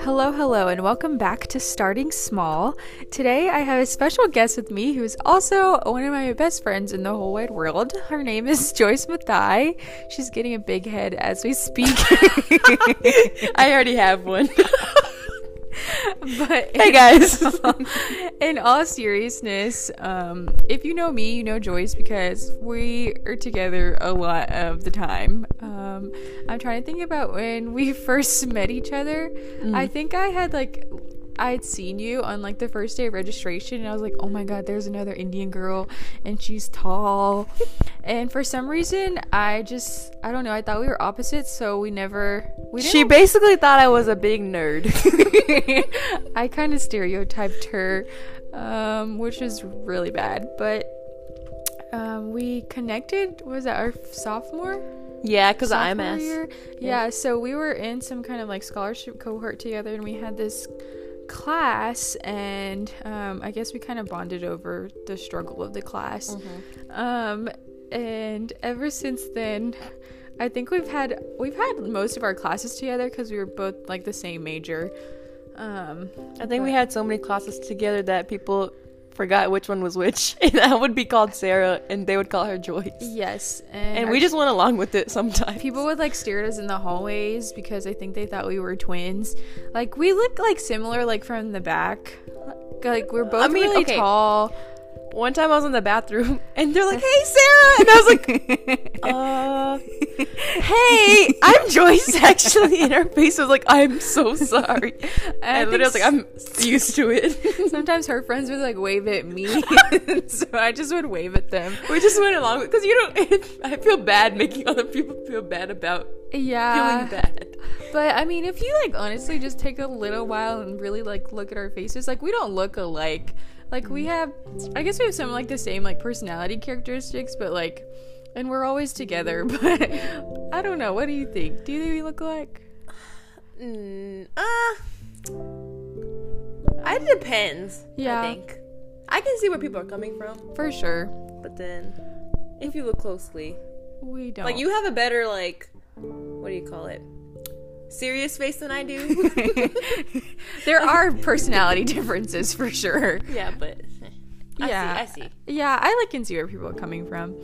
Hello, hello, and welcome back to Starting Small. Today I have a special guest with me who's also one of my best friends in the whole wide world. Her name is Joyce Mathai. She's getting a big head as we speak. I already have one. but hey guys. in all seriousness, um, if you know me, you know Joyce because we are together a lot of the time. Um, I'm trying to think about when we first met each other. Mm. I think I had like I had seen you on like the first day of registration, and I was like, oh my god, there's another Indian girl, and she's tall. and for some reason, I just, I don't know, I thought we were opposites, so we never. We she basically thought I was a big nerd. I kind of stereotyped her, um, which is really bad, but. Um, we connected was that our sophomore yeah, because I'm Yeah. yeah, so we were in some kind of like scholarship cohort together, and we had this class and um, i guess we kind of bonded over the struggle of the class mm-hmm. um, and ever since then i think we've had we've had most of our classes together because we were both like the same major um, i think we had so many classes together that people forgot which one was which. And that would be called Sarah, and they would call her Joyce. Yes, and, and we just went along with it sometimes. People would like stare at us in the hallways because I think they thought we were twins. Like we look like similar, like from the back. Like we're both I mean, really okay. tall one time I was in the bathroom and they're like, "Hey, Sarah," and I was like, "Uh, hey, I'm Joyce." Actually, and her face was like, "I'm so sorry." And literally I was like, "I'm used to it." Sometimes her friends would like wave at me, so I just would wave at them. We just went along because you know, I feel bad making other people feel bad about yeah feeling bad. But I mean, if you like honestly just take a little while and really like look at our faces, like we don't look alike like we have I guess we have some like the same like personality characteristics, but like and we're always together, but I don't know. What do you think? Do you think we look alike? Mm, uh it depends. Yeah. I think. I can see where people are coming from. For sure. But then if you look closely, we don't. Like you have a better like what do you call it? Serious face than I do. there are personality differences for sure. Yeah, but I yeah, see, I see. Yeah, I like can see where people are coming from.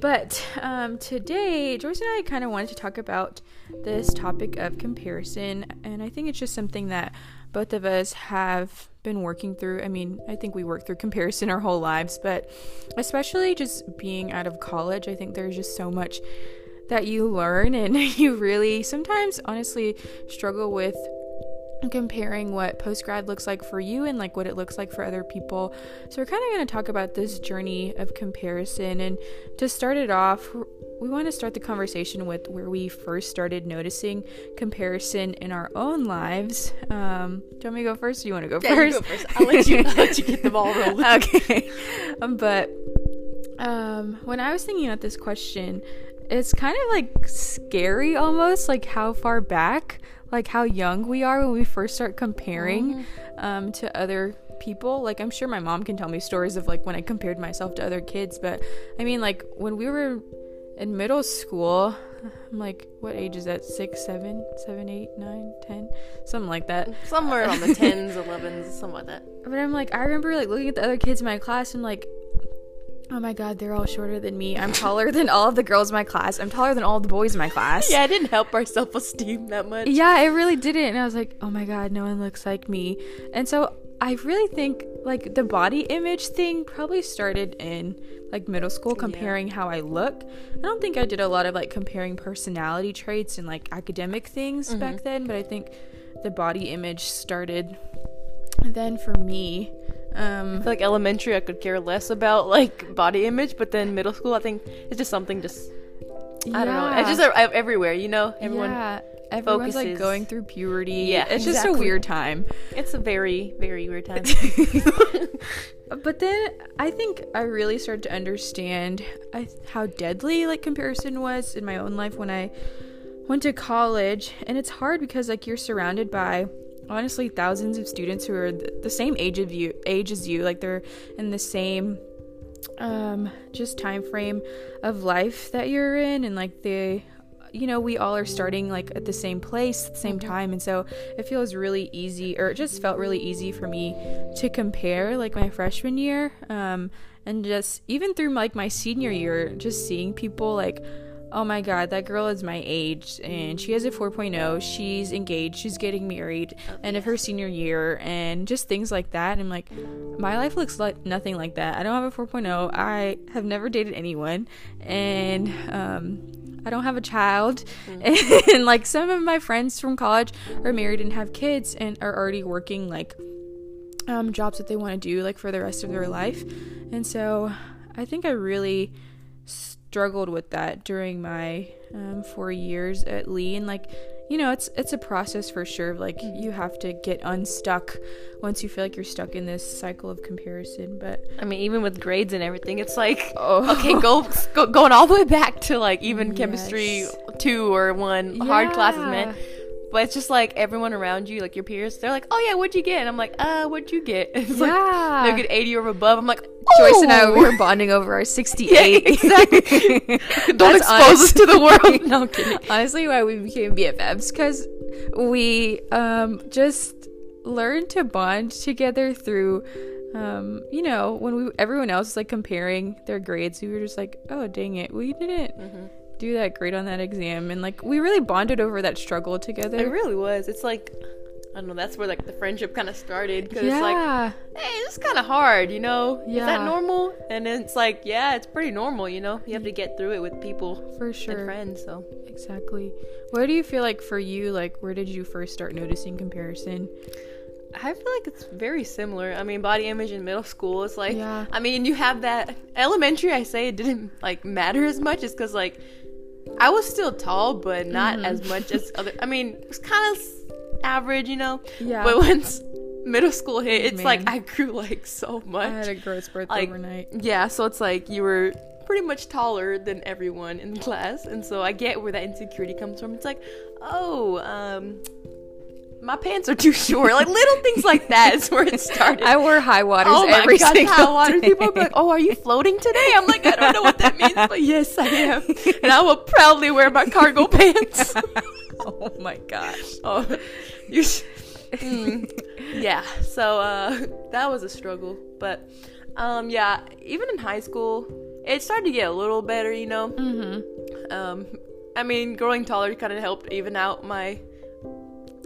But um, today, Joyce and I kind of wanted to talk about this topic of comparison, and I think it's just something that both of us have been working through. I mean, I think we work through comparison our whole lives, but especially just being out of college, I think there's just so much that you learn and you really sometimes honestly struggle with comparing what post grad looks like for you and like what it looks like for other people. So we're kind of going to talk about this journey of comparison and to start it off we want to start the conversation with where we first started noticing comparison in our own lives. Um, do you want me to go first? Or do you want to go yeah, first? You go first. I'll let you. I'll let you get the ball rolling. okay, um, but um, when I was thinking about this question, it's kind of like scary almost like how far back like how young we are when we first start comparing mm-hmm. um, to other people. Like i'm sure my mom can tell me stories of like when i compared myself to other kids but i mean like when we were in middle school i'm like what age is that? Six seven seven eight nine ten? Something like that. Somewhere on the tens 11s something like that. But i'm like i remember like looking at the other kids in my class and like Oh my god, they're all shorter than me. I'm taller than all of the girls in my class. I'm taller than all the boys in my class. Yeah, it didn't help our self esteem that much. Yeah, it really didn't. And I was like, oh my god, no one looks like me. And so I really think like the body image thing probably started in like middle school comparing yeah. how I look. I don't think I did a lot of like comparing personality traits and like academic things mm-hmm. back then, but I think the body image started then for me. Um, like elementary, I could care less about like body image, but then middle school, I think it's just something just. I don't know. It's just uh, everywhere, you know. Everyone. Yeah. Everyone's focuses. like going through puberty. Yeah, it's exactly. just a weird time. It's a very, very weird time. but then I think I really started to understand how deadly like comparison was in my own life when I went to college, and it's hard because like you're surrounded by honestly thousands of students who are the same age of you age as you like they're in the same um just time frame of life that you're in and like they you know, we all are starting like at the same place at the same time. And so it feels really easy, or it just felt really easy for me to compare like my freshman year. Um, and just even through like my senior year, just seeing people like, oh my god, that girl is my age and she has a 4.0. She's engaged, she's getting married, and of her senior year, and just things like that. And I'm like, my life looks like nothing like that. I don't have a 4.0. I have never dated anyone, and um, I don't have a child. Mm. And like some of my friends from college are married and have kids and are already working like um, jobs that they want to do like for the rest of their life. And so I think I really struggled with that during my um, four years at Lee. And like, you know, it's it's a process for sure. Like you have to get unstuck once you feel like you're stuck in this cycle of comparison. But I mean, even with grades and everything, it's like Oh. okay, go, go going all the way back to like even chemistry two or one hard classes, man. But it's just like everyone around you, like your peers, they're like, "Oh yeah, what'd you get?" And I'm like, "Uh, what'd you get?" It's like Yeah. they get 80 or above. I'm like, Joyce and I "Oh." were bonding over our 68. Yeah, exactly. Don't That's expose us to the world. honestly- no kidding. honestly why we became BFFs because we um, just learned to bond together through um, you know when we everyone else is like comparing their grades we were just like oh dang it we didn't Mm-hmm. Do that great on that exam and like we really bonded over that struggle together It really was. It's like I don't know. That's where like the friendship kind of started because it's like, yeah hey, this is kind of hard, you know? Yeah. Is that normal? And then it's like, yeah, it's pretty normal, you know? You have to get through it with people for and sure friends, so. exactly where do you feel like for you like where did you first start noticing comparison I feel like it's very similar. I mean, body image in middle school, is like, Yeah. I mean, you have that. Elementary, I say it didn't like matter as much, is because like I was still tall, but not Mm-hmm. as much as other. I mean, it was kind of average, you know. Yeah. But once middle school hit, it's like I grew like so much. I had a growth spurt like, overnight Yeah, so it's like you were pretty much taller than everyone in the class, and so I get where that insecurity comes from. It's like, oh, um, my pants are too short. Like little things like that is where it started. I wore high waters oh my every god, high water! day. People are like, "Oh, are you floating today?" I'm like, I don't know what that means, but yes, I am, and I will proudly wear my cargo pants. oh my gosh. oh, you. Sh- Mm. yeah. So uh, that was a struggle, but um, yeah, even in high school, it started to get a little better. You know, Mm-hmm. um, I mean, growing taller kind of helped even out my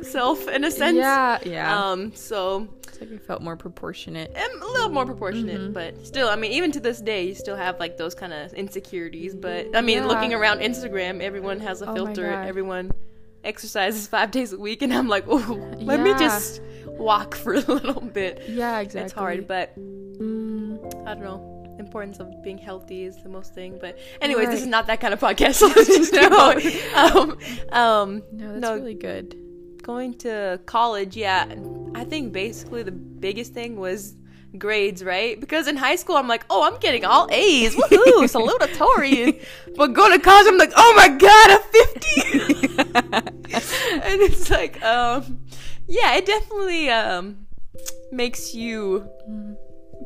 self in a sense. Yeah, yeah. Um. So it's like I felt more proportionate. I'm a little more proportionate, Mm-hmm. but still, I mean, even to this day, you still have like those kind of insecurities. But I mean, Yeah. looking around Instagram, everyone has a Oh filter. Everyone exercises five days a week, and I'm like, oh, let me just walk for a little bit. Yeah, exactly. It's hard, but Mm, I don't know. Importance of being healthy is the most thing. But anyways, this is not that kind of podcast. So let's just No. Um, um, no, that's No. really good. Going to college, yeah, I think basically the biggest thing was grades, right? Because in high school, I'm like, oh, I'm getting all A's, woohoo, salutatorian. But going to college, I'm like, oh my god, a 50. and it's like, um, yeah, it definitely um makes you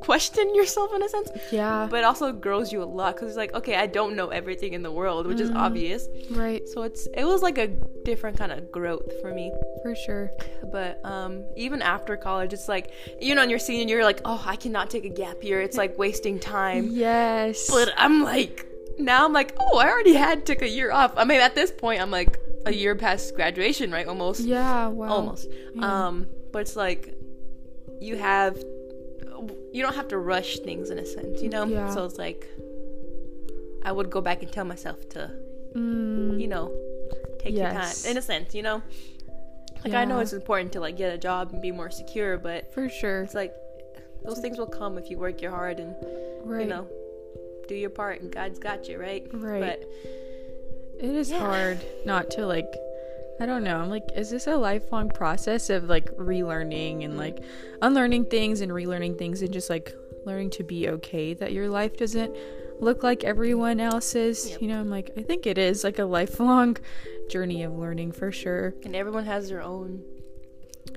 question yourself in a sense. Yeah, But it also grows you a lot because it's like, okay, I don't know everything in the world, which is obvious. right, So it's it was like a different kind of growth for me. for sure. But um, even after college, it's like you know, in your senior year, you're like, oh, I cannot take a gap year. It's like wasting time. Yes. But I'm like, now I'm like, oh, I already had took a year off. I mean, at this point, I'm like a year past graduation, right? Almost, yeah, wow. almost. Um, but it's like you have, you don't have to rush things in a sense, you know. Yeah. So it's like, I would go back and tell myself to, Mm, you know, take your time in a sense, you know. Like I know it's important to like get a job and be more secure, but for sure. it's like those things will come if you work your hard and Right. you know do your part and God's got you, right? Right. But It is Yeah. hard not to like I don't know. I'm like is this a lifelong process of like relearning and like unlearning things and relearning things and just like learning to be okay that your life doesn't look like everyone else's. Yep. You know, I'm like I think it is like a lifelong journey of learning for sure. and everyone has their own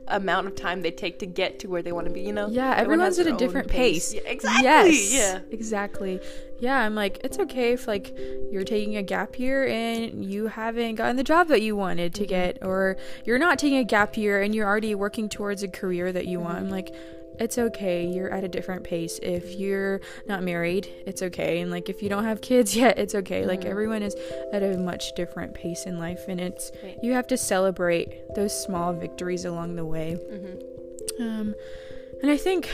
amount of time they take to get to where they want to be. You know? Yeah, everyone's has at a different pace. Yeah, exactly. Yes. Yeah. Exactly. Yeah, I'm like, it's okay if like you're taking a gap year and you haven't gotten the job that you wanted to Mm-hmm. get, or you're not taking a gap year and you're already working towards a career that you want. I'm like, it's okay. You're at a different pace. If you're not married, it's okay. And like if you don't have kids yet, it's okay. Like Mhm. everyone is at a much different pace in life and it's Right. you have to celebrate those small victories along the way. Mm-hmm. Um, and I think,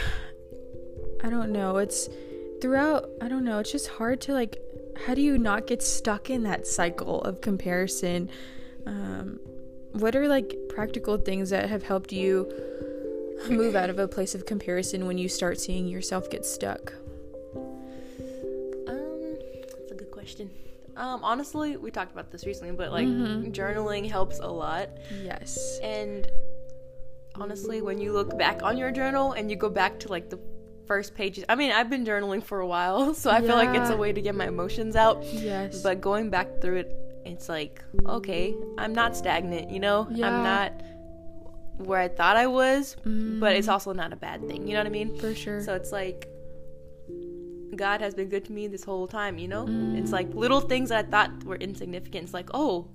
I don't know, it's throughout, I don't know, it's just hard to like, how do you not get stuck in that cycle of comparison? Um, what are like practical things that have helped you move out of a place of comparison when you start seeing yourself get stuck? Um, that's a good question. Um, honestly, we talked about this recently, but like Mhm. journaling helps a lot. Yes. And honestly, when you look back on your journal and you go back to like the first pages, I mean, I've been journaling for a while, so I feel like it's a way to get my emotions out. Yes. But going back through it, it's like, okay, I'm not stagnant, you know? Yeah. I'm not where I thought I was, but it's Mhm. also not a bad thing, you know what I mean? for sure. So it's like God has been good to me this whole time, you know? Mm. It's like little things that I thought were insignificant. It's like, oh,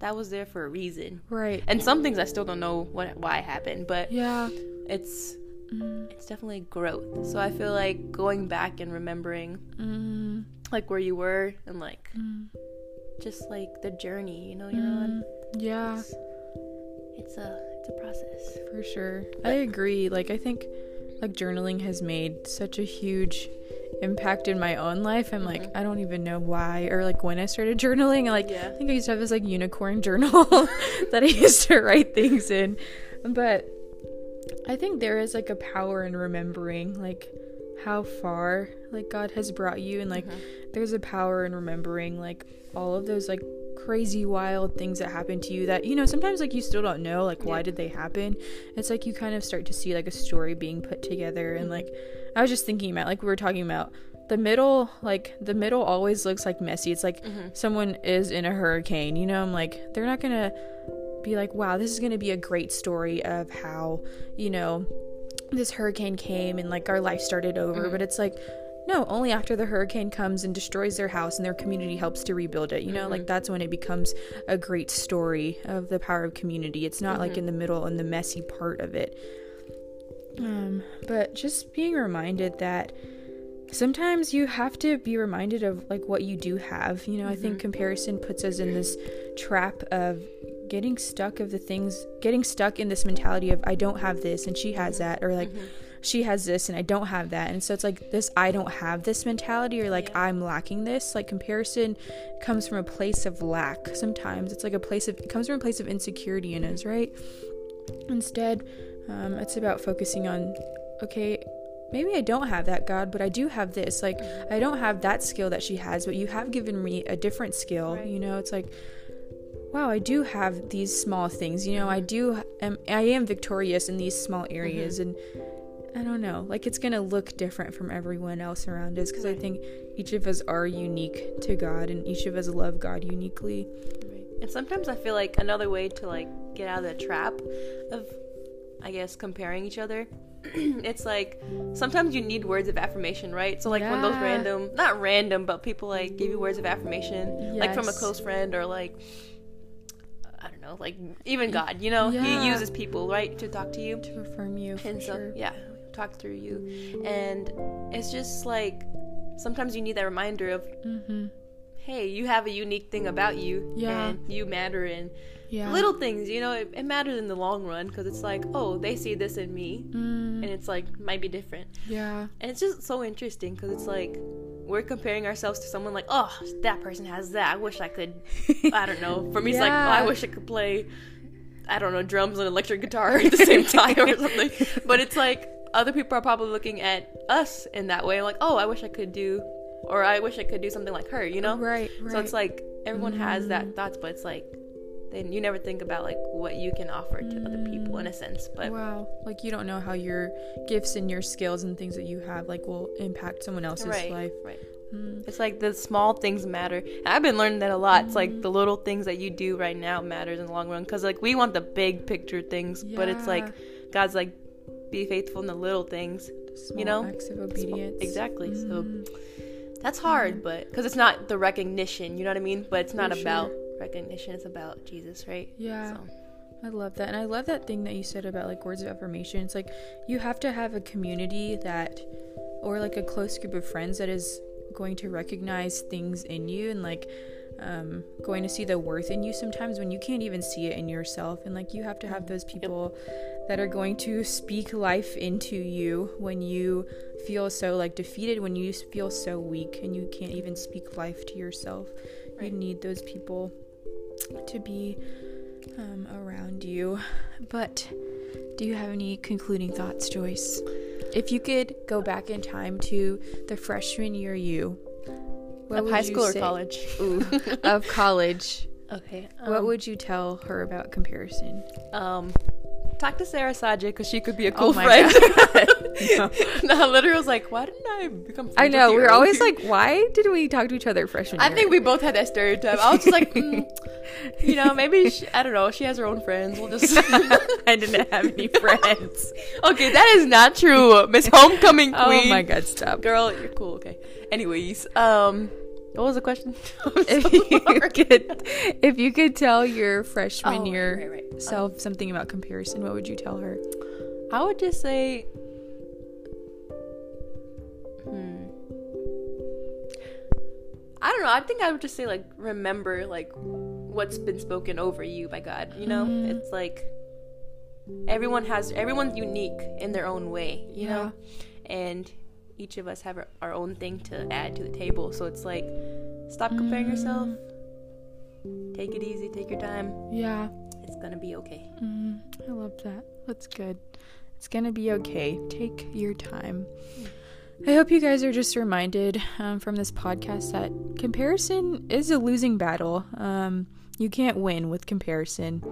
that was there for a reason. right. And some things I still don't know what why happened, but Yeah. it's Mm, it's definitely growth. So I feel like going back and remembering mm, like where you were and like mm, just like the journey, you know, you're on. mm. Yeah. It's, it's a it's a process. For sure. I agree. Like I think like journaling has made such a huge impact in my own life. I'm like, Mhm. I don't even know why or like when I started journaling. Like Yeah. I think I used to have this like unicorn journal that I used to write things in. But I think there is like a power in remembering like how far like God has brought you and like Mhm. there's a power in remembering like all of those like crazy wild things that happen to you that you know sometimes like you still don't know like why Yeah. did they happen it's like you kind of start to see like a story being put together and like i was just thinking about like we were talking about the middle like the middle always looks like messy it's like Mhm. someone is in a hurricane you know i'm like they're not gonna be like wow this is gonna be a great story of how you know this hurricane came and like our life started over Mhm. but it's like no only after the hurricane comes and destroys their house and their community helps to rebuild it you know like Mhm. that's when it becomes a great story of the power of community it's not like Mhm. in the middle and the messy part of it um but just being reminded that sometimes you have to be reminded of like what you do have you know i think Mhm. comparison puts us in this trap of getting stuck of the things getting stuck in this mentality of i don't have this and she has that or like Mhm. She has this and I don't have that. And so it's like this I don't have this mentality or like. I'm lacking this. Like comparison comes from a place of lack. Sometimes it's like a place of it comes from a place of insecurity in us, right? Instead, um, it's about focusing on okay, maybe I don't have that God, but I do have this. Like I don't have that skill that she has, but you have given me a different skill. Right. You know, it's like wow, I do have these small things. You know, I do am I am victorious in these small areas and I don't know. Like it's going to look different from everyone else around us because I think each of us are unique to God and each of us love God uniquely. Right. And sometimes I feel like another way to like get out of the trap of I guess comparing each other. it's like sometimes you need words of affirmation, right? So like when those random not random, but people like give you words of affirmation. Like from a close friend or like I don't know, like even God, you know, Yeah. he uses people, right, to talk to you. To affirm you. And so sure. yeah talk through you and it's just like sometimes you need that reminder of Mm-hmm. hey you have a unique thing about you Yeah. and you matter in Yeah. little things you know it, it matters in the long run because it's like oh they see this in me Mm, and it's like might be different yeah. and it's just so interesting because it's like we're comparing ourselves to someone like oh that person has that i wish i could i don't know for me it's like oh, i wish i could play i don't know drums and electric guitar at the same time or something but it's like other people are probably looking at us in that way like oh i wish i could do or i wish i could do something like her you know Right, right. so it's like everyone has Mm. that thoughts but it's like then you never think about like what you can offer to other people in a sense but wow. Like you don't know how your gifts and your skills and things that you have like will impact someone else's right life. right Mm. It's like the small things matter. And I've been learning that a lot. It's like the little things that you do right now matters in the long run. Because like we want the big picture things, but it's like God's like, be faithful in the little things. Small you know? acts of obedience. Exactly. So Mm. that's hard, but because it's not the recognition, you know what I mean? But it's not For about recognition. It's about Jesus, right? Yeah. So, I love that. And I love that thing that you said about like words of affirmation. It's like you have to have a community that or like a close group of friends that is going to recognize things in you and like um, going to see the worth in you sometimes when you can't even see it in yourself. And like you have to have those people that are going to speak life into you when you feel so like defeated, when you feel so weak and you can't even speak life to yourself. Right. You need those people to be um, around you. But do you have any concluding thoughts, Joyce? If you could go back in time to the freshman year you, what of high school or say- college? Ooh, of college, Okay. what um, would you tell her about comparison? um talk to Sarah Sajid because she could be a Oh cool my friend. God. no, literally was like, why didn't I become? I know we were always like, why didn't we talk to each other freshman I year? think we both had that stereotype. I was just like, mm, you know, maybe she, I don't know. She has her own friends. We'll just. I didn't have any friends. okay, that is not true, Miss Homecoming Queen. oh my god, stop. girl, you're cool. Okay. Anyways, um, what was the question? If so you could if you could tell your freshman Oh, year right, right. self something about comparison, what would you tell her? I would just say, I don't know. I think I would just say like remember like what's been spoken over you by God. You know, Mhm. it's like everyone has everyone's unique in their own way. You know, and each of us have our, our own thing to add to the table. So it's like stop comparing yourself. Take it easy. Take your time. Yeah. It's gonna be okay. Mm, I love that. That's good. It's gonna be okay. Take your time. I hope you guys are just reminded um, from this podcast that comparison is a losing battle. Um, you can't win with comparison.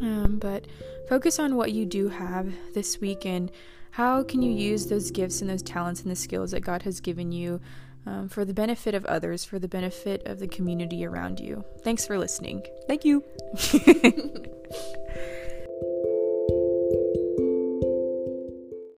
Um, but focus on what you do have this week and how can you use those gifts and those talents and the skills that God has given you um, for the benefit of others, for the benefit of the community around you. Thanks for listening. Thank you.